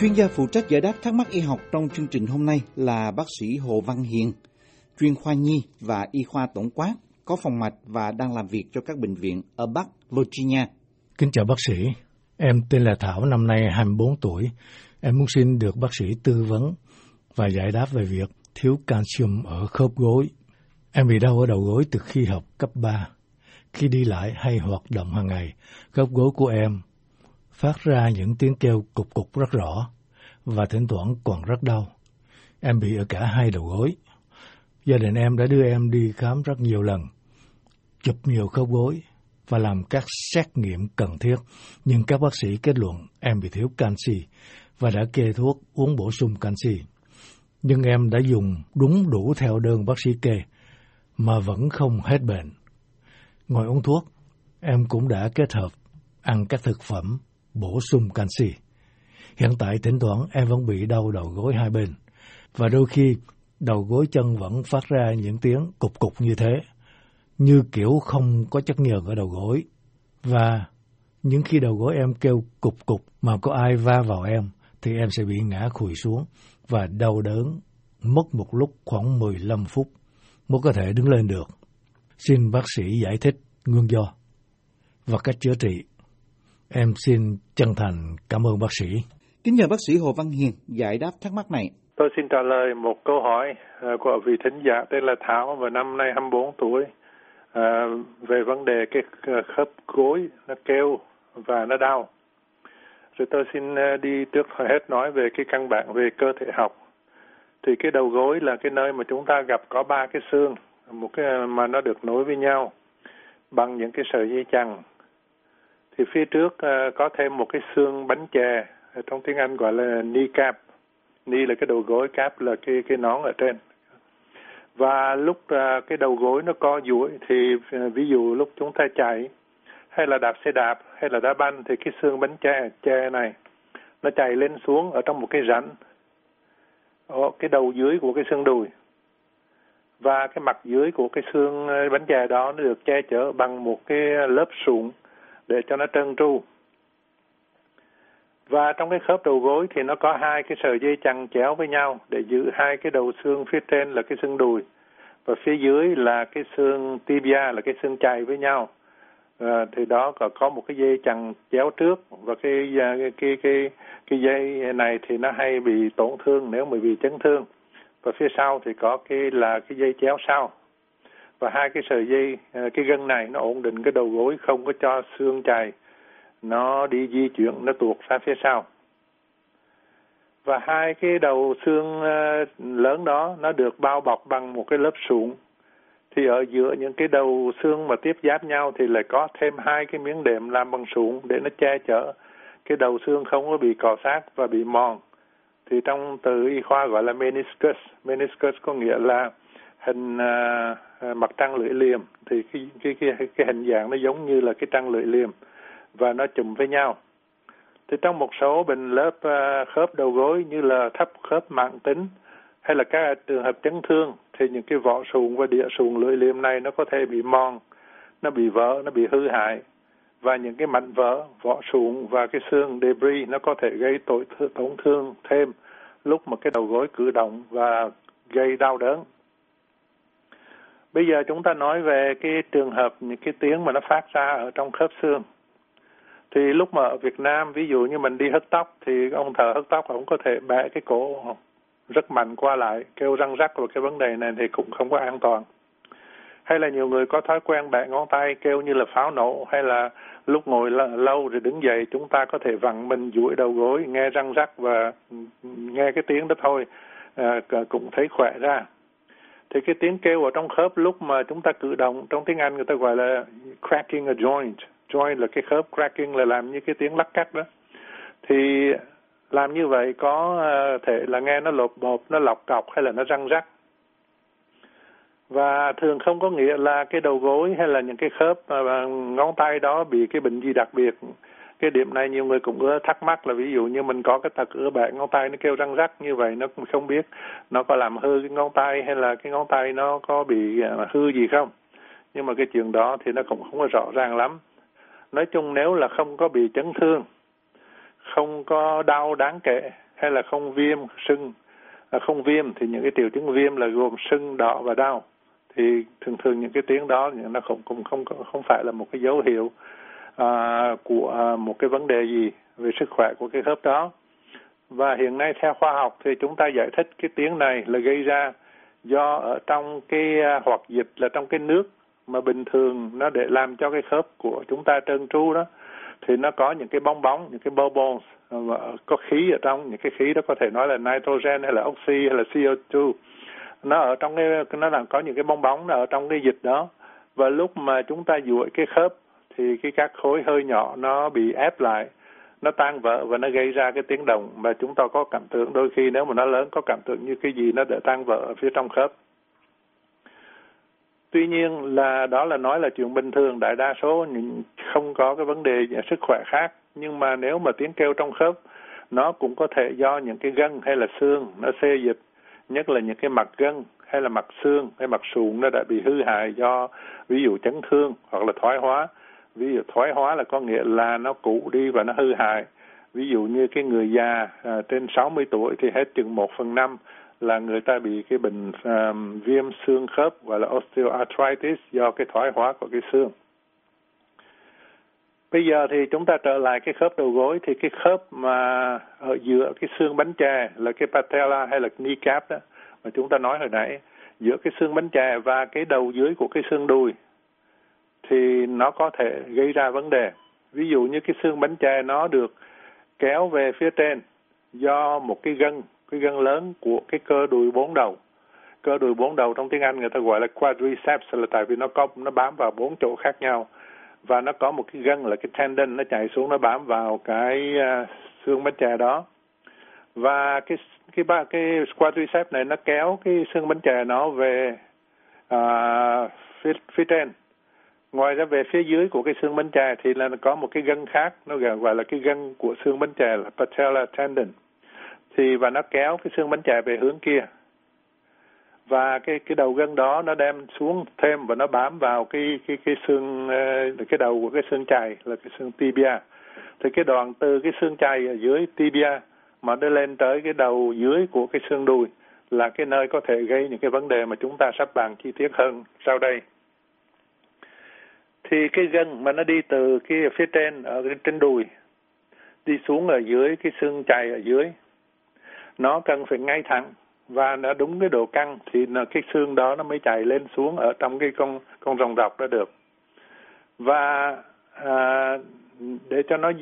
Chuyên gia phụ trách giải đáp thắc mắc y học trong chương trình hôm nay là bác sĩ Hồ Văn Hiền, chuyên khoa nhi và y khoa tổng quát, có phòng mạch và đang làm việc cho các bệnh viện ở Bắc Virginia. Kính chào bác sĩ, em tên là Thảo, năm nay 24 tuổi. Em muốn xin được bác sĩ tư vấn và giải đáp về việc thiếu canxi ở khớp gối. Em bị đau ở đầu gối từ khi học cấp 3. Khi đi lại hay hoạt động hàng ngày, khớp gối của em phát ra những tiếng kêu cục cục rất rõ và thỉnh thoảng còn rất đau. Em bị ở cả hai đầu gối. Gia đình em đã đưa em đi khám rất nhiều lần, chụp nhiều khớp gối và làm các xét nghiệm cần thiết, nhưng các bác sĩ kết luận em bị thiếu canxi và đã kê thuốc uống bổ sung canxi. Nhưng em đã dùng đúng đủ theo đơn bác sĩ kê, mà vẫn không hết bệnh. Ngoài uống thuốc, em cũng đã kết hợp ăn các thực phẩm bổ sung canxi. Hiện tại thỉnh thoảng em vẫn bị đau đầu gối hai bên, và đôi khi đầu gối chân vẫn phát ra những tiếng cục cục như thế, như kiểu không có chất nhờn ở đầu gối. Và những khi đầu gối em kêu cục cục mà có ai va vào em, thì em sẽ bị ngã khùi xuống và đau đớn, mất một lúc khoảng 15 phút mới có thể đứng lên được. Xin bác sĩ giải thích nguyên do và cách chữa trị Em xin chân thành cảm ơn bác sĩ. Kính nhờ bác sĩ Hồ Văn Hiền giải đáp thắc mắc này. Tôi xin trả lời một câu hỏi ờ, của vị thính giả tên là Thảo và năm nay 24 tuổi à, về vấn đề cái ờ, khớp gối nó kêu và nó đau. Rồi tôi xin đi trước hết nói về cái căn bản về cơ thể học. Thì cái đầu gối là cái nơi mà chúng ta gặp có ba cái xương, một cái mà nó được nối với nhau bằng những cái sợi dây chằng thì phía trước uh, có thêm một cái xương bánh chè ờ, trong tiếng Anh gọi là knee cap knee là cái đầu gối cap là cái cái nón ở trên. Và lúc uh, cái đầu gối nó co duỗi thì uh, ví dụ lúc chúng ta chạy hay là đạp xe đạp hay là đá banh thì cái xương bánh chè chè này nó chạy lên xuống ở trong một cái rãnh. Ở cái đầu dưới của cái xương đùi. Và cái mặt dưới của cái xương bánh chè đó nó được che chở bằng một cái lớp sụn để cho nó trơn tru. Và trong cái khớp đầu gối thì nó có hai cái sợi dây chằng chéo với nhau để giữ hai cái đầu xương phía trên là cái xương đùi và phía dưới là cái xương tibia là cái xương chày với nhau. À, thì đó có có một cái dây chằng chéo trước và cái ờ, cái cái cái, cái dây này thì nó hay bị tổn thương nếu mà bị chấn thương và phía sau thì có cái là cái dây chéo sau và hai cái sợi dây à, cái gân này nó ổn định cái đầu gối, không có cho xương chày. Nó đi di chuyển, nó tuột ra phía sau. Và hai cái đầu xương à, lớn đó, nó được bao bọc bằng một cái lớp sụn. Thì ở giữa những cái đầu xương mà tiếp giáp nhau thì lại có thêm hai cái miếng đệm làm bằng sụn để nó che chở. Cái đầu xương không có bị cọ sát và bị mòn. Thì trong từ y khoa gọi là meniscus. Meniscus có nghĩa là hình uh, mặt trăng lưỡi liềm thì cái, cái cái cái hình dạng nó giống như là cái trăng lưỡi liềm và nó chùm với nhau. Thì trong một số bệnh lớp uh, khớp đầu gối như là thấp khớp mạng tính hay là các trường hợp chấn thương thì những cái vỏ sụn và địa sụn lưỡi liềm này nó có thể bị mòn nó bị vỡ nó bị hư hại. Và những cái mảnh vỡ vỏ sụn và cái xương debris nó có thể gây tổn thương thêm lúc mà cái đầu gối cử động và gây đau đớn. Bây giờ chúng ta nói về cái trường hợp những cái tiếng mà nó phát ra ở trong khớp xương. Thì lúc mà ở Việt Nam, ví dụ như mình đi hớt tóc, thì ông thợ hớt tóc cũng có thể bẻ cái cổ rất mạnh qua lại, kêu răng rắc và cái vấn đề này thì cũng không có an toàn. Hay là nhiều người có thói quen bẻ ngón tay kêu như là pháo nổ, hay là lúc ngồi lâu rồi đứng dậy chúng ta có thể vặn mình duỗi đầu gối, nghe răng rắc và nghe cái tiếng đó thôi, à, cũng thấy khỏe ra thì cái tiếng kêu ở trong khớp lúc mà chúng ta cử động, trong tiếng Anh người ta gọi là cracking a joint. Joint là cái khớp, cracking là làm như cái tiếng lắc cắt đó. Thì làm như vậy có ờ, thể là nghe nó lột bột nó lọc cọc hay là nó răng rắc. Và thường không có nghĩa là cái đầu gối hay là những cái khớp ờ, ngón tay đó bị cái bệnh gì đặc biệt cái điểm này nhiều người cũng thắc mắc là ví dụ như mình có cái tật ở bạn ngón tay nó kêu răng rắc như vậy, nó cũng không biết nó có làm hư cái ngón tay hay là cái ngón tay nó có bị à, hư gì không. Nhưng mà cái chuyện đó thì nó cũng không có rõ ràng lắm. Nói chung nếu là không có bị chấn thương, không có đau đáng kể hay là không viêm sưng à, không viêm thì những cái triệu chứng viêm là gồm sưng, đỏ và đau. Thì thường thường những cái tiếng đó nó không cũng không không phải là một cái dấu hiệu à, của một cái vấn đề gì về sức khỏe của cái khớp đó. Và hiện nay theo khoa học thì chúng ta giải thích cái tiếng này là gây ra do ở trong cái à, hoạt dịch là trong cái nước mà bình thường nó để làm cho cái khớp của chúng ta trơn tru đó thì nó có những cái bong bóng những cái bubbles à, có khí ở trong những cái khí đó có thể nói là nitrogen hay là oxy hay là CO2 nó ở trong cái nó là có những cái bong bóng nó ở trong cái dịch đó. Và lúc mà chúng ta duỗi cái khớp thì cái các khối hơi nhỏ nó bị ép lại, nó tan vỡ và nó gây ra cái tiếng động. Mà chúng ta có cảm tưởng đôi khi nếu mà nó lớn, có cảm tưởng như cái gì nó đã tan vỡ ở phía trong khớp. Tuy nhiên là, đó là nói là chuyện bình thường, đại đa số không có cái vấn đề sức khỏe khác. Nhưng mà nếu mà tiếng kêu trong khớp, nó cũng có thể do những cái gân hay là xương nó xê dịch, nhất là những cái mặt gân hay là mặt xương hay mặt sụn nó đã bị hư hại do ví dụ chấn thương hoặc là thoái hóa ví dụ thoái hóa là có nghĩa là nó cũ đi và nó hư hại. Ví dụ như cái người già à, trên 60 tuổi thì hết chừng một phần năm là người ta bị cái bệnh um, viêm xương khớp gọi là osteoarthritis do cái thoái hóa của cái xương. Bây giờ thì chúng ta trở lại cái khớp đầu gối thì cái khớp mà ở giữa cái xương bánh chè là cái patella hay là kneecap đó mà chúng ta nói hồi nãy giữa cái xương bánh chè và cái đầu dưới của cái xương đùi thì nó có thể gây ra vấn đề. Ví dụ như cái xương bánh chè nó được kéo về phía trên do một cái gân, cái gân lớn của cái cơ đùi bốn đầu. Cơ đùi bốn đầu trong tiếng Anh người ta gọi là quadriceps là tại vì nó có nó bám vào bốn chỗ khác nhau và nó có một cái gân là cái tendon nó chạy xuống nó bám vào cái uh, xương bánh chè đó và cái cái ba cái quadriceps này nó kéo cái xương bánh chè nó về à, phía phía trên ngoài ra về phía dưới của cái xương bánh chè thì là có một cái gân khác, nó gọi là cái gân của xương bánh chè là patella tendon. Thì và nó kéo cái xương bánh chè về hướng kia. Và cái cái đầu gân đó nó đem xuống thêm và nó bám vào cái cái cái xương ờ, cái đầu của cái xương chày là cái xương tibia. Thì cái đoạn từ cái xương chày ở dưới tibia mà nó lên tới cái đầu dưới của cái xương đùi là cái nơi có thể gây những cái vấn đề mà chúng ta sắp bàn chi tiết hơn sau đây thì cái gân mà nó đi từ cái phía trên ở trên đùi đi xuống ở dưới cái xương chày ở dưới nó cần phải ngay thẳng. Và nó đúng cái độ căng thì là cái xương đó nó mới chạy lên xuống ở trong cái con con rồng rọc đó được. Và à, để cho nó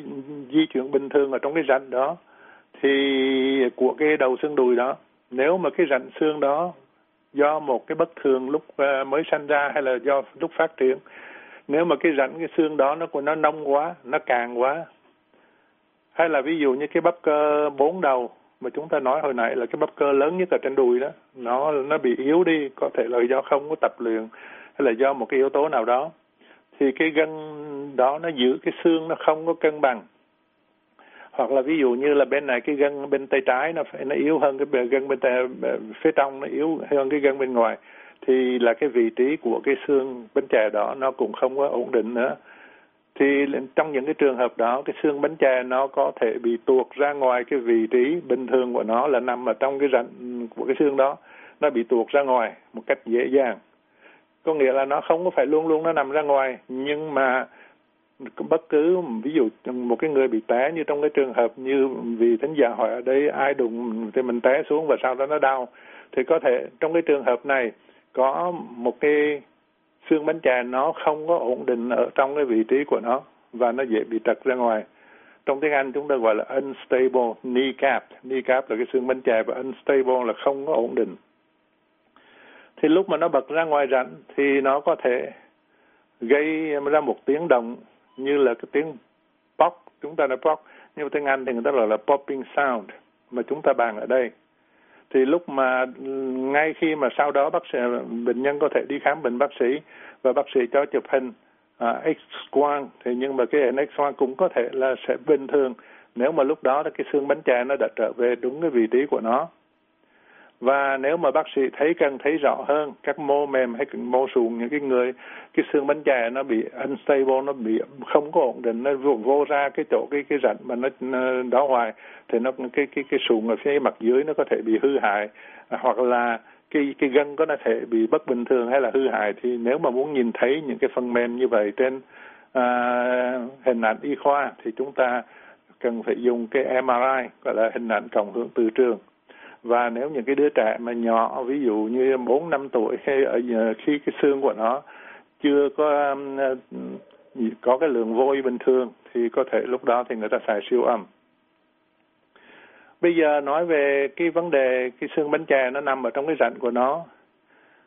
di chuyển bình thường ở trong cái rãnh đó thì của cái đầu xương đùi đó nếu mà cái rãnh xương đó do một cái bất thường lúc à, mới sanh ra hay là do lúc phát triển nếu mà cái rãnh, cái xương đó nó nó nông quá, nó càng quá. Hay là ví dụ như cái bắp cơ bốn đầu mà chúng ta nói hồi nãy là cái bắp cơ lớn nhất ở trên đùi đó, nó nó bị yếu đi, có thể là do không có tập luyện hay là do một cái yếu tố nào đó, thì cái gân đó nó giữ cái xương nó không có cân bằng. Hoặc là ví dụ như là bên này cái gân bên tay trái nó phải, nó yếu hơn cái gân bên tay phía trong nó yếu hơn cái gân bên ngoài thì là cái vị trí của cái xương bánh chè đó nó cũng không có ổn định nữa. Thì trong những cái trường hợp đó, cái xương bánh chè nó có thể bị tuột ra ngoài cái vị trí bình thường của nó là nằm ở trong cái rãnh của cái xương đó. Nó bị tuột ra ngoài một cách dễ dàng. Có nghĩa là nó không có phải luôn luôn nó nằm ra ngoài, nhưng mà bất cứ ví dụ một cái người bị té như trong cái trường hợp như vì thính giả hỏi ở đây, ai đụng thì mình té xuống và sau đó nó đau. Thì có thể trong cái trường hợp này có một cái xương bánh chè nó không có ổn định ở trong cái vị trí của nó và nó dễ bị trật ra ngoài. Trong tiếng Anh chúng ta gọi là unstable kneecap kneecap là cái xương bánh chè và unstable là không có ổn định. Thì lúc mà nó bật ra ngoài rãnh thì nó có thể gây ra một tiếng động như là cái tiếng pop. Chúng ta nói pop, nhưng tiếng Anh thì người ta gọi là popping sound mà chúng ta bàn ở đây thì lúc mà ừ, ngay khi mà sau đó bác sĩ bệnh nhân có thể đi khám bệnh bác sĩ và bác sĩ cho chụp hình à, x quang thì nhưng mà cái hình x quang cũng có thể là sẽ bình thường. Nếu mà lúc đó là cái xương bánh chè nó đã trở về đúng cái vị trí của nó và nếu mà bác sĩ thấy cần thấy rõ hơn các mô mềm hay mô sụn những cái người cái xương bánh chè nó bị unstable nó bị không có ổn định nó vô, vô ra cái chỗ cái cái rãnh mà nó, nó đó hoài thì nó cái cái cái sụn ở phía mặt dưới nó có thể bị hư hại. Hoặc là cái cái gân có thể bị bất bình thường hay là hư hại thì nếu mà muốn nhìn thấy những cái phần mềm như vậy trên à, hình ảnh y khoa thì chúng ta cần phải dùng cái MRI gọi là hình ảnh cộng hưởng từ trường và nếu những cái đứa trẻ mà nhỏ, ví dụ như bốn, năm tuổi hay ở ờ, khi cái xương của nó chưa có có cái lượng vôi bình thường, thì có thể lúc đó thì người ta xài siêu âm. Bây giờ nói về cái vấn đề cái xương bánh chè nó nằm ở trong cái rãnh của nó.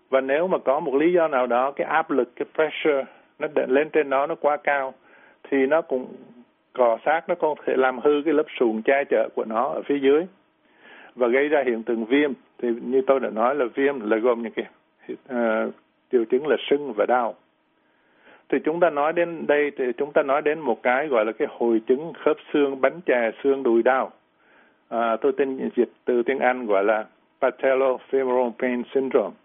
Và nếu mà có một lý do nào đó, cái áp lực, cái pressure nó lên trên nó nó quá cao, thì nó cũng cọ sát, nó có thể làm hư cái lớp sùn che chở của nó ở phía dưới và gây ra hiện tượng viêm. Thì như tôi đã nói là viêm là gồm những cái uh, triệu chứng là sưng và đau. Thì chúng ta nói đến đây thì chúng ta nói đến một cái gọi là cái hồi chứng khớp xương bánh chè xương đùi đau. À, tôi tên dịch từ tiếng Anh gọi là patellofemoral pain syndrome.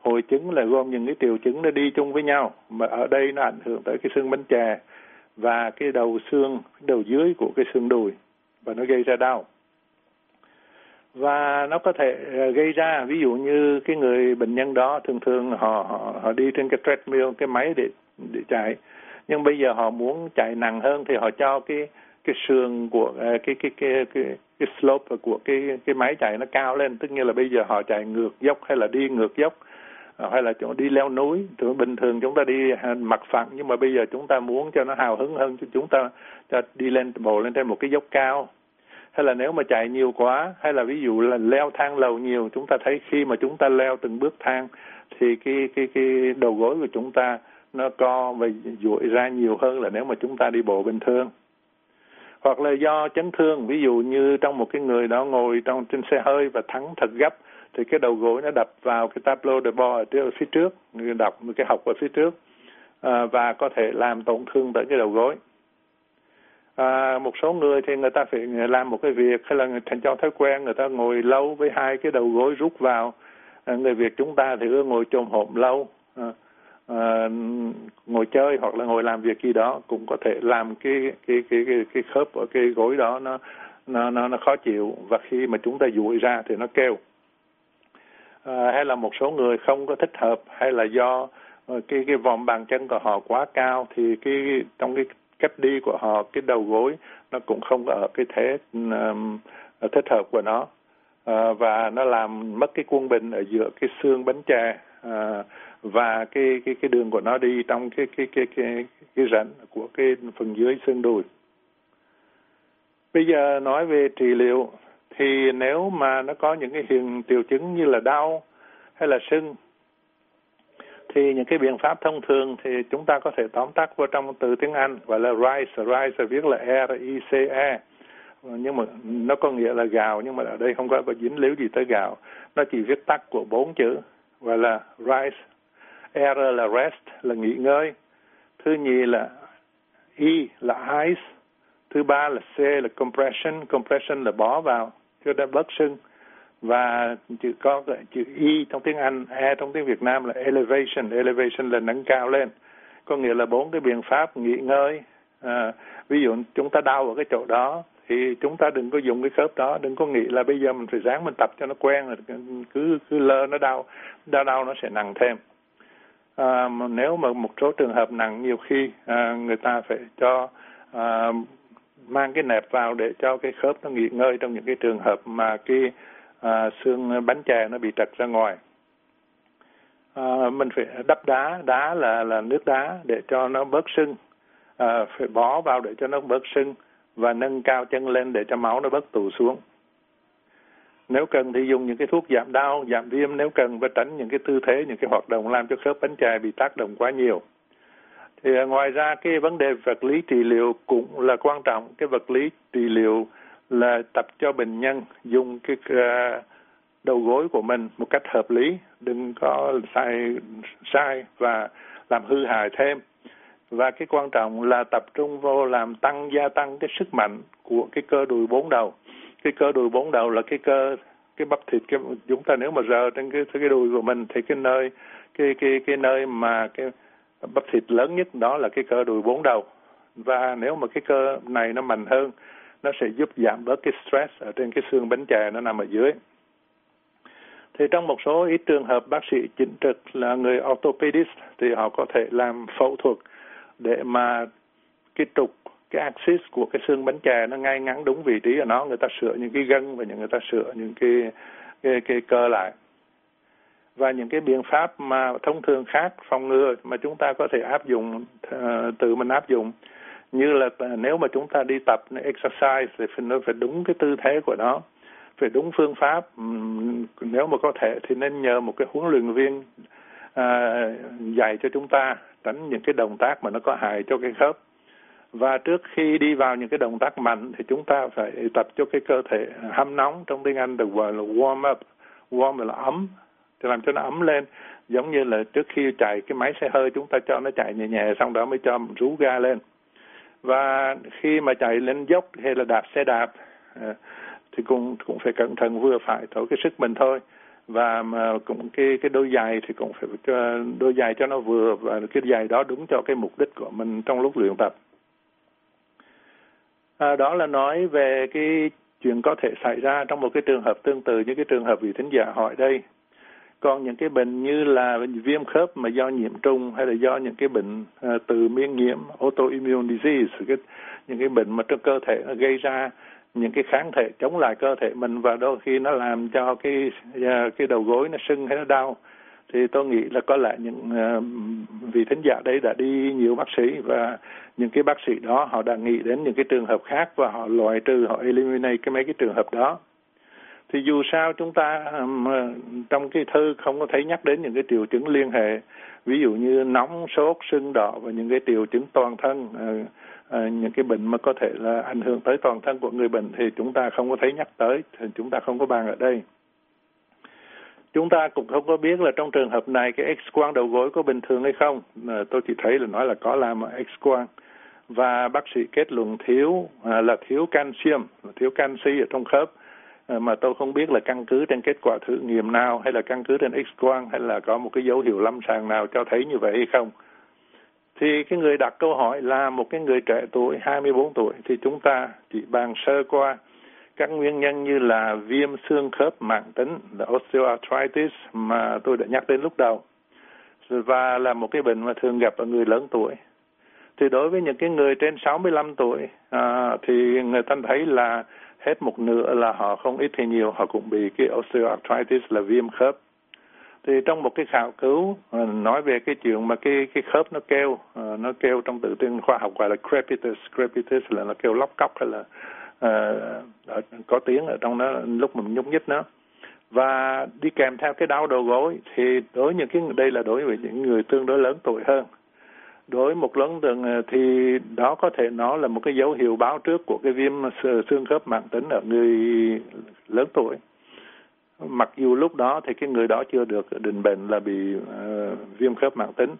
Hội chứng là gồm những cái triệu chứng nó đi chung với nhau mà ở đây nó ảnh hưởng tới cái xương bánh chè và cái đầu xương đầu dưới của cái xương đùi và nó gây ra đau và nó có thể ờ, gây ra ví dụ như cái người bệnh nhân đó thường thường họ họ, họ đi trên cái treadmill cái máy để để chạy. Nhưng bây giờ họ muốn chạy nặng hơn thì họ cho cái cái sườn của ờ, cái cái cái cái cái slope của cái cái máy chạy nó cao lên. Tức nghĩa là bây giờ họ chạy ngược dốc hay là đi ngược dốc ờ, hay là chúng đi leo núi. Thường bình thường chúng ta đi mặt phẳng nhưng mà bây giờ chúng ta muốn cho nó hào hứng hơn cho chúng ta cho đi lên bộ lên trên một cái dốc cao hay là nếu mà chạy nhiều quá hay là ví dụ là leo thang lầu nhiều chúng ta thấy khi mà chúng ta leo từng bước thang thì cái cái cái đầu gối của chúng ta nó co và duỗi ra nhiều hơn là nếu mà chúng ta đi bộ bình thường. Hoặc là do chấn thương ví dụ như trong một cái người đó ngồi trong trên xe hơi và thắng thật gấp thì cái đầu gối nó đập vào cái tableau de bord ở phía trước người đọc cái học ở phía trước à, và có thể làm tổn thương tới cái đầu gối à, một số người thì người ta phải làm một cái việc hay là thành cho thói quen người ta ngồi lâu với hai cái đầu gối rút vào. À, người việt chúng ta thì cứ ngồi chồm hổm lâu. À, à, ngồi chơi hoặc là ngồi làm việc gì đó cũng có thể làm cái cái cái cái, cái khớp ở cái gối đó nó nó nó nó khó chịu. Và khi mà chúng ta duỗi ra thì nó kêu. À, hay là một số người không có thích hợp hay là do ờ, cái cái vòng bàn chân của họ quá cao thì cái trong cái cách đi của họ cái đầu gối nó cũng không ở cái thế um, thích hợp của nó uh, và nó làm mất cái quân bình ở giữa cái xương bánh chè uh, và cái cái cái đường của nó đi trong cái cái cái cái cái rãnh của cái phần dưới xương đùi. Bây giờ nói về trị liệu thì nếu mà nó có những cái hiện triệu chứng như là đau hay là sưng thì những cái biện pháp thông thường thì chúng ta có thể tóm tắt vào trong từ tiếng Anh gọi là rice, rice viết là R I C E. Nhưng mà nó có nghĩa là gạo nhưng mà ở đây không có dính líu gì tới gạo nó chỉ viết tắt của bốn chữ gọi là rice R là rest là nghỉ ngơi. Thứ nhì là E là ice. Thứ ba là C là compression. Compression là bó vào cho nó bớt sưng và chữ có chữ y trong tiếng Anh, e trong tiếng Việt Nam là elevation, elevation là nâng cao lên. Có nghĩa là bốn cái biện pháp nghỉ ngơi. À, ví dụ chúng ta đau ở cái chỗ đó thì chúng ta đừng có dùng cái khớp đó, đừng có nghĩ là bây giờ mình phải ráng mình tập cho nó quen rồi cứ cứ lơ nó đau, đau đau nó sẽ nặng thêm. À, nếu mà một số trường hợp nặng nhiều khi à, người ta phải cho à, mang cái nẹp vào để cho cái khớp nó nghỉ ngơi trong những cái trường hợp mà cái à, xương bánh chè nó bị trật ra ngoài. À, mình phải đắp đá đá là là nước đá để cho nó bớt sưng. À, phải bó vào để cho nó bớt sưng và nâng cao chân lên để cho máu nó bớt tụ xuống. Nếu cần thì dùng những cái thuốc giảm đau giảm viêm. Nếu cần và tránh những cái tư thế những cái hoạt động làm cho khớp bánh chè bị tác động quá nhiều. Thì à, ngoài ra cái vấn đề vật lý trị liệu cũng là quan trọng. Cái vật lý trị liệu là tập cho bệnh nhân dùng cái uh, đầu gối của mình một cách hợp lý đừng có sai sai và làm hư hại thêm. Và cái quan trọng là tập trung vô làm tăng gia tăng cái sức mạnh của cái cơ đùi bốn đầu. Cái cơ đùi bốn đầu là cái cơ cái bắp thịt cái chúng ta nếu mà rờ trên cái cái đùi của mình thì cái nơi cái cái cái nơi mà cái bắp thịt lớn nhất đó là cái cơ đùi bốn đầu. Và nếu mà cái cơ này nó mạnh hơn nó sẽ giúp giảm bớt cái stress ở trên cái xương bánh chè nó nằm ở dưới. Thì trong một số ít trường hợp bác sĩ chính trực là người orthopedist thì họ có thể làm phẫu thuật để mà cái trục cái axis của cái xương bánh chè nó ngay ngắn đúng vị trí của nó. Người ta sửa những cái gân và những người ta sửa những cái cái, cái cơ lại. Và những cái biện pháp mà thông thường khác phòng ngừa mà chúng ta có thể áp dụng uh, tự mình áp dụng như là nếu mà chúng ta đi tập exercise thì phải nó phải đúng cái tư thế của nó phải đúng phương pháp. Nếu mà có thể thì nên nhờ một cái huấn luyện viên à, dạy cho chúng ta tránh những cái động tác mà nó có hại cho cái khớp. Và trước khi đi vào những cái động tác mạnh thì chúng ta phải tập cho cái cơ thể hâm nóng trong tiếng Anh được gọi là warm up. Warm là ấm thì làm cho nó ấm lên. Giống như là trước khi chạy cái máy xe hơi chúng ta cho nó chạy nhẹ nhẹ xong đó mới cho rú ga lên và khi mà chạy lên dốc hay là đạp xe đạp ờ, thì cũng cũng phải cẩn thận vừa phải thôi cái sức mình thôi. Và mà cũng cái cái đôi giày thì cũng phải cho đôi giày cho nó vừa và cái giày đó đúng cho cái mục đích của mình trong lúc luyện tập. À, đó là nói về cái chuyện có thể xảy ra trong một cái trường hợp tương tự như cái trường hợp vị thính giả hỏi đây còn những cái bệnh như là viêm khớp mà do nhiễm trùng hay là do những cái bệnh uh, từ miễn nhiễm autoimmune disease cái, những cái bệnh mà trong cơ thể nó gây ra những cái kháng thể chống lại cơ thể mình và đôi khi nó làm cho cái uh, cái đầu gối nó sưng hay nó đau thì tôi nghĩ là có lẽ những uh, vị thính giả đấy đã đi nhiều bác sĩ và những cái bác sĩ đó họ đã nghĩ đến những cái trường hợp khác và họ loại trừ họ eliminate cái mấy cái trường hợp đó thì dù sao chúng ta ờ, trong cái thư không có thấy nhắc đến những cái triệu chứng liên hệ. Ví dụ như nóng, sốt, sưng, đỏ và những cái triệu chứng toàn thân ờ, ờ, những cái bệnh mà có thể là ảnh hưởng tới toàn thân của người bệnh thì chúng ta không có thấy nhắc tới, thì chúng ta không có bàn ở đây. Chúng ta cũng không có biết là trong trường hợp này cái x quang đầu gối có bình thường hay không. Tôi chỉ thấy là nói là có làm x quang và bác sĩ kết luận thiếu à, là thiếu canxi thiếu canxi ở trong khớp. Ờ, mà tôi không biết là căn cứ trên kết quả thử nghiệm nào hay là căn cứ trên x quang hay là có một cái dấu hiệu lâm sàng nào cho thấy như vậy hay không. Thì cái người đặt câu hỏi là một cái người trẻ tuổi 24 tuổi thì chúng ta chỉ bàn sơ qua các nguyên nhân như là viêm xương khớp mãn tính là osteoarthritis mà tôi đã nhắc đến lúc đầu và là một cái bệnh mà thường gặp ở người lớn tuổi. Thì đối với những cái người trên 65 tuổi à, thì người ta thấy là hết một nửa là họ không ít thì nhiều họ cũng bị cái osteoarthritis là viêm khớp. Thì trong một cái khảo cứu ờ, nói về cái chuyện mà cái cái khớp nó kêu ờ, nó kêu trong tự tiên khoa học gọi là crepitus crepitus là nó kêu lóc cóc hay là uh, có tiếng ở trong đó lúc mình nhúc nhích nó. Và đi kèm theo cái đau đầu gối thì đối những cái đây là đối với những người tương đối lớn tuổi hơn đối một lớn từng ờ, thì đó có thể nó là một cái dấu hiệu báo trước của cái viêm xương khớp mãn tính ở người lớn tuổi. Mặc dù lúc đó thì cái người đó chưa được định bệnh là bị uh, viêm khớp mãn tính.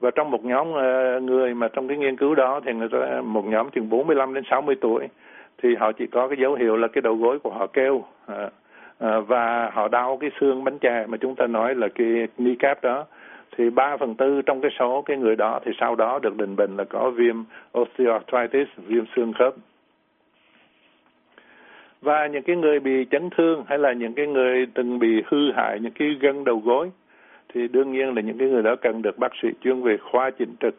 Và trong một nhóm uh, người mà trong cái nghiên cứu đó thì người ta một nhóm chừng 45 đến 60 tuổi thì họ chỉ có cái dấu hiệu là cái đầu gối của họ kêu uh, uh, và họ đau cái xương bánh chè mà chúng ta nói là cái kneecap đó thì ba phần tư trong cái số cái người đó thì sau đó được định bệnh là có viêm osteoarthritis viêm xương khớp. Và những cái người bị chấn thương hay là những cái người từng bị hư hại những cái gân đầu gối thì đương nhiên là những cái người đó cần được bác sĩ chuyên về khoa chỉnh trực.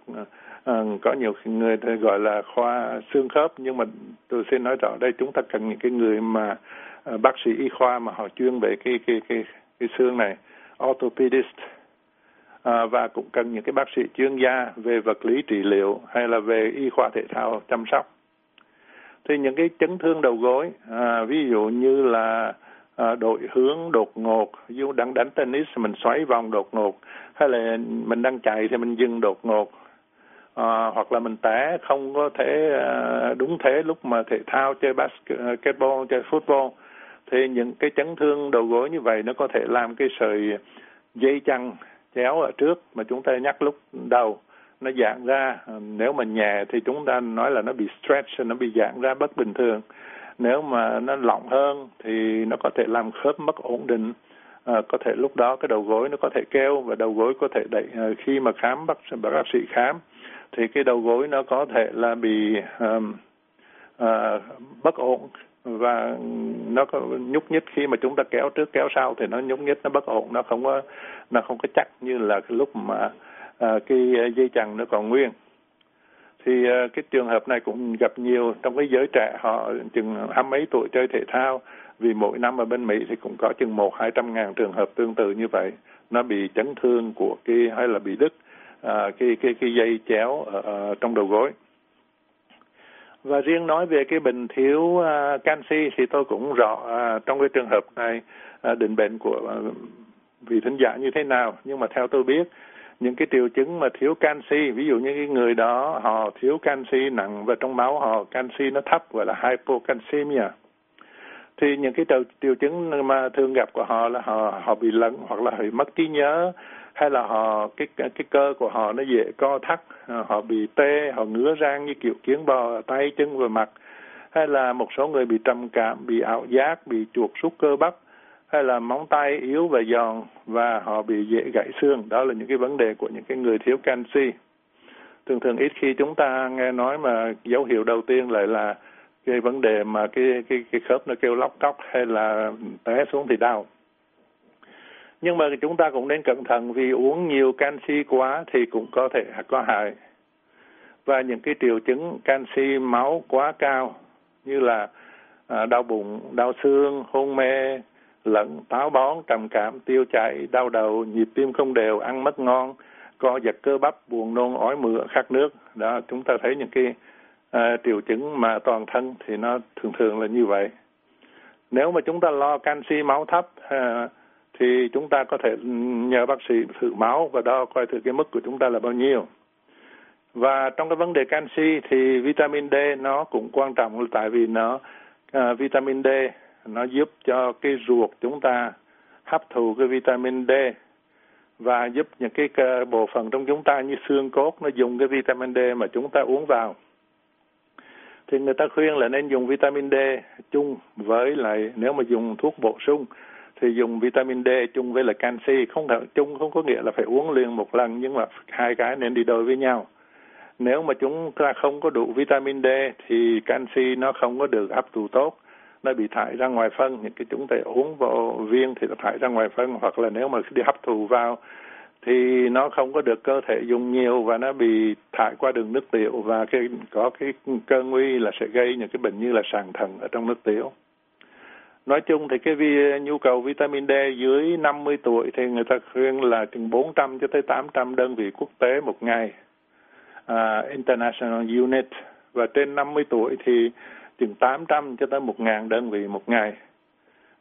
À, có nhiều người thì gọi là khoa xương khớp nhưng mà tôi xin nói rõ đây chúng ta cần những cái người mà à, bác sĩ y khoa mà họ chuyên về cái cái cái cái xương này orthopedist à, và cũng cần những cái bác sĩ chuyên gia về vật lý trị liệu hay là về y khoa thể thao chăm sóc. Thì những cái chấn thương đầu gối à, ví dụ như là à, đổi hướng đột ngột ví dụ đang đánh tennis mình xoáy vòng đột ngột hay là mình đang chạy thì mình dừng đột ngột à, hoặc là mình té không có thể à, đúng thế lúc mà thể thao chơi basketball à, chơi football. Thì những cái chấn thương đầu gối như vậy nó có thể làm cái sợi dây chằng chéo ở trước mà chúng ta nhắc lúc đầu nó giãn ra. Ờ, nếu mà nhẹ thì chúng ta nói là nó bị stretch nó bị giãn ra bất bình thường. Nếu mà nó lỏng hơn thì nó có thể làm khớp mất ổn định. À, có thể lúc đó cái đầu gối nó có thể keo và đầu gối có thể đẩy à, khi mà khám bác bác sĩ khám thì cái đầu gối nó có thể là bị um, à, bất ổn và nó có nhúc nhích khi mà chúng ta kéo trước kéo sau thì nó nhúc nhích nó bất ổn nó không có nó không có chắc như là cái lúc mà à, cái dây chằng nó còn nguyên. Thì à, cái trường hợp này cũng gặp nhiều trong cái giới trẻ họ chừng hai mấy tuổi chơi thể thao vì mỗi năm ở bên Mỹ thì cũng có chừng một hai trăm ngàn trường hợp tương tự như vậy. Nó bị chấn thương của cái hay là bị đứt à, cái cái cái dây chéo ở, ở trong đầu gối và riêng nói về cái bệnh thiếu uh, canxi thì tôi cũng rõ uh, trong cái trường hợp này uh, định bệnh của uh, vị thính giả như thế nào. Nhưng mà theo tôi biết những cái triệu chứng mà thiếu canxi ví dụ như cái người đó họ thiếu canxi nặng và trong máu họ canxi nó thấp gọi là hypocalcemia thì những cái triệu, triệu chứng mà thường gặp của họ là họ họ bị lẫn hoặc là bị mất trí nhớ hay là họ, cái cái cơ của họ nó dễ co thắt à, họ bị tê, họ ngứa rang như kiểu kiến bò, tay chân và mặt. Hay là một số người bị trầm cảm, bị ảo giác, bị chuột rút cơ bắp. Hay là móng tay yếu và giòn và họ bị dễ gãy xương. Đó là những cái vấn đề của những cái người thiếu canxi. Thường thường ít khi chúng ta nghe nói mà dấu hiệu đầu tiên lại là cái vấn đề mà cái cái cái khớp nó kêu lóc cóc hay là té xuống thì đau nhưng mà chúng ta cũng nên cẩn thận vì uống nhiều canxi quá thì cũng có thể có hại. Và những cái triệu chứng canxi máu quá cao như là à, đau bụng đau xương hôn mê lẫn táo bón trầm cảm tiêu chảy đau đầu nhịp tim không đều ăn mất ngon co giật cơ bắp buồn nôn ói mửa khát nước. Đó chúng ta thấy những cái uh, triệu chứng mà toàn thân thì nó thường thường là như vậy. Nếu mà chúng ta lo canxi máu thấp uh, thì chúng ta có thể nhờ bác sĩ thử máu và đo coi thử cái mức của chúng ta là bao nhiêu. Và trong cái vấn đề canxi thì vitamin D nó cũng quan trọng tại vì nó uh, vitamin D nó giúp cho cái ruột chúng ta hấp thụ cái vitamin D và giúp những cái bộ phận trong chúng ta như xương cốt nó dùng cái vitamin D mà chúng ta uống vào. Thì người ta khuyên là nên dùng vitamin D chung với lại nếu mà dùng thuốc bổ sung thì dùng vitamin D chung với là canxi. Không thể chung không có nghĩa là phải uống liền một lần, nhưng mà hai cái nên đi đôi với nhau. Nếu mà chúng ta không có đủ vitamin D thì canxi nó không có được hấp thụ tốt nó bị thải ra ngoài phân. Những cái chúng ta uống vào viên thì nó thải ra ngoài phân. Hoặc là nếu mà đi hấp thụ vào thì nó không có được cơ thể dùng nhiều và nó bị thải qua đường nước tiểu. Và cái, có cái cơ nguy là sẽ gây những cái bệnh như là sàn thận ở trong nước tiểu nói chung thì cái vi, nhu cầu vitamin D dưới 50 tuổi thì người ta khuyên là chừng 400 cho tới 800 đơn vị quốc tế một ngày. Uh, international unit. Và trên 50 tuổi thì chừng 800 cho tới 1.000 đơn vị một ngày.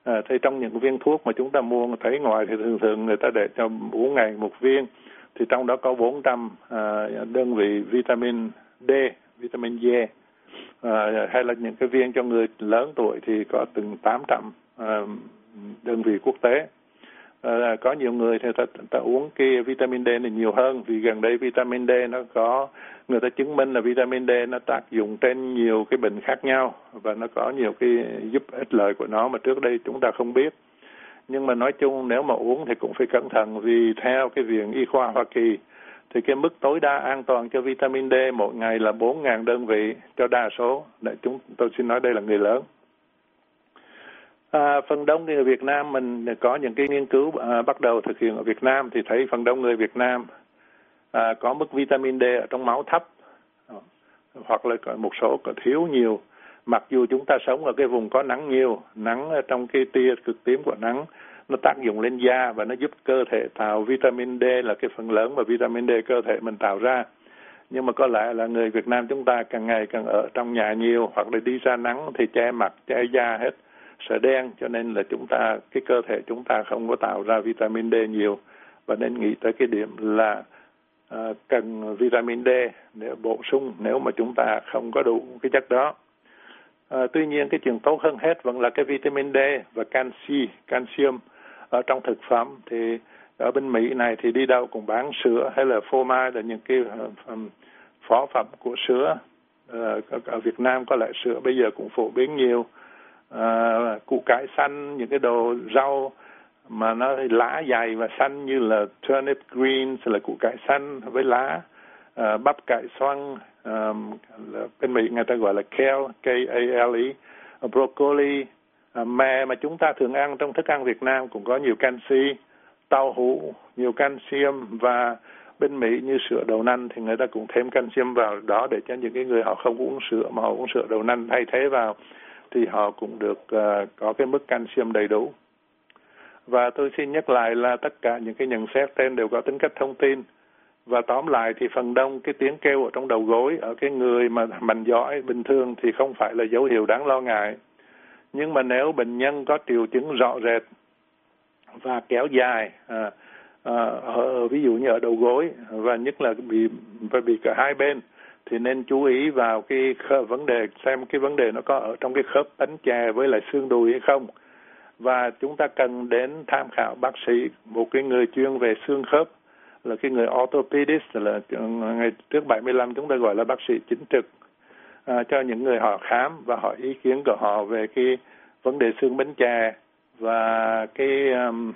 À, thì trong những viên thuốc mà chúng ta mua thấy ngoài thì thường thường người ta để cho 4 ngày một viên. Thì trong đó có 400 à, đơn vị vitamin D, vitamin D à, hay là những cái viên cho người lớn tuổi thì có từng 800 à, đơn vị quốc tế. À, có nhiều người thì ta, ta uống cái vitamin D này nhiều hơn vì gần đây vitamin D nó có người ta chứng minh là vitamin D nó tác dụng trên nhiều cái bệnh khác nhau và nó có nhiều cái giúp ích lợi của nó mà trước đây chúng ta không biết. Nhưng mà nói chung nếu mà uống thì cũng phải cẩn thận vì theo cái viện y khoa Hoa Kỳ thì cái mức tối đa an toàn cho vitamin D một ngày là 4.000 đơn vị cho đa số. Để chúng tôi xin nói đây là người lớn. À, phần đông người Việt Nam mình có những cái nghiên cứu à, bắt đầu thực hiện ở Việt Nam thì thấy phần đông người Việt Nam à, có mức vitamin D ở trong máu thấp hoặc là một số có thiếu nhiều mặc dù chúng ta sống ở cái vùng có nắng nhiều nắng trong cái tia cực tím của nắng nó tác dụng lên da và nó giúp cơ thể tạo vitamin D là cái phần lớn mà vitamin D cơ thể mình tạo ra. Nhưng mà có lẽ là người Việt Nam chúng ta càng ngày càng ở trong nhà nhiều hoặc là đi ra nắng thì che mặt che da hết sợ đen. Cho nên là chúng ta cái cơ thể chúng ta không có tạo ra vitamin D nhiều. Và nên nghĩ tới cái điểm là uh, cần vitamin D để bổ sung nếu mà chúng ta không có đủ cái chất đó. À, tuy nhiên cái chuyện tốt hơn hết vẫn là cái vitamin D và canxi, calcium ở trong thực phẩm thì ở bên Mỹ này thì đi đâu cũng bán sữa hay là phô mai là những cái ờ, phó phẩm của sữa. Ờ, ở Việt Nam có lại sữa bây giờ cũng phổ biến nhiều. À, củ cải xanh những cái đồ rau mà nó lá dày và xanh như là turnip greens là củ cải xanh với lá à, bắp cải xoăn à, bên Mỹ người ta gọi là kale K A L E broccoli À, mè mà chúng ta thường ăn trong thức ăn Việt Nam cũng có nhiều canxi tàu hũ nhiều canxiêm và bên Mỹ như sữa đậu nành thì người ta cũng thêm canxiêm vào đó để cho những cái người họ không uống sữa mà họ uống sữa đậu nành thay thế vào thì họ cũng được uh, có cái mức canxiêm đầy đủ. Và tôi xin nhắc lại là tất cả những cái nhận xét trên đều có tính cách thông tin. Và tóm lại thì phần đông cái tiếng kêu ở trong đầu gối ở cái người mà mạnh giỏi bình thường thì không phải là dấu hiệu đáng lo ngại. Nhưng mà nếu bệnh nhân có triệu chứng rõ rệt và kéo dài, à, à, ở, ví dụ như ở đầu gối và nhất là bị và bị cả hai bên thì nên chú ý vào cái khớp, vấn đề xem cái vấn đề nó có ở trong cái khớp bánh chè với lại xương đùi hay không. Và chúng ta cần đến tham khảo bác sĩ một cái người chuyên về xương khớp là cái người orthopedist là ừ, ngày trước 75 chúng ta gọi là bác sĩ chính trực à, cho những người họ khám và hỏi ý kiến của họ về cái vấn đề xương bánh chè và cái um,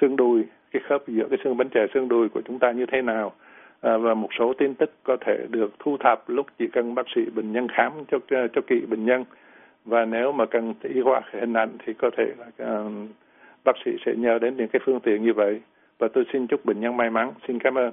xương đùi cái khớp giữa cái xương bánh chè xương đùi của chúng ta như thế nào. À, và một số tin tức có thể được thu thập lúc chỉ cần bác sĩ bệnh nhân khám cho cho kỹ bệnh nhân. Và nếu mà cần y khoa hình ảnh thì có thể là uh, bác sĩ sẽ nhờ đến những cái phương tiện như vậy. Và tôi xin chúc bệnh nhân may mắn. Xin cảm ơn.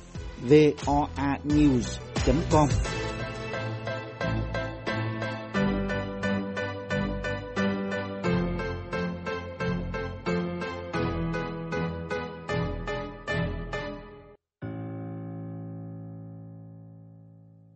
voanews.com.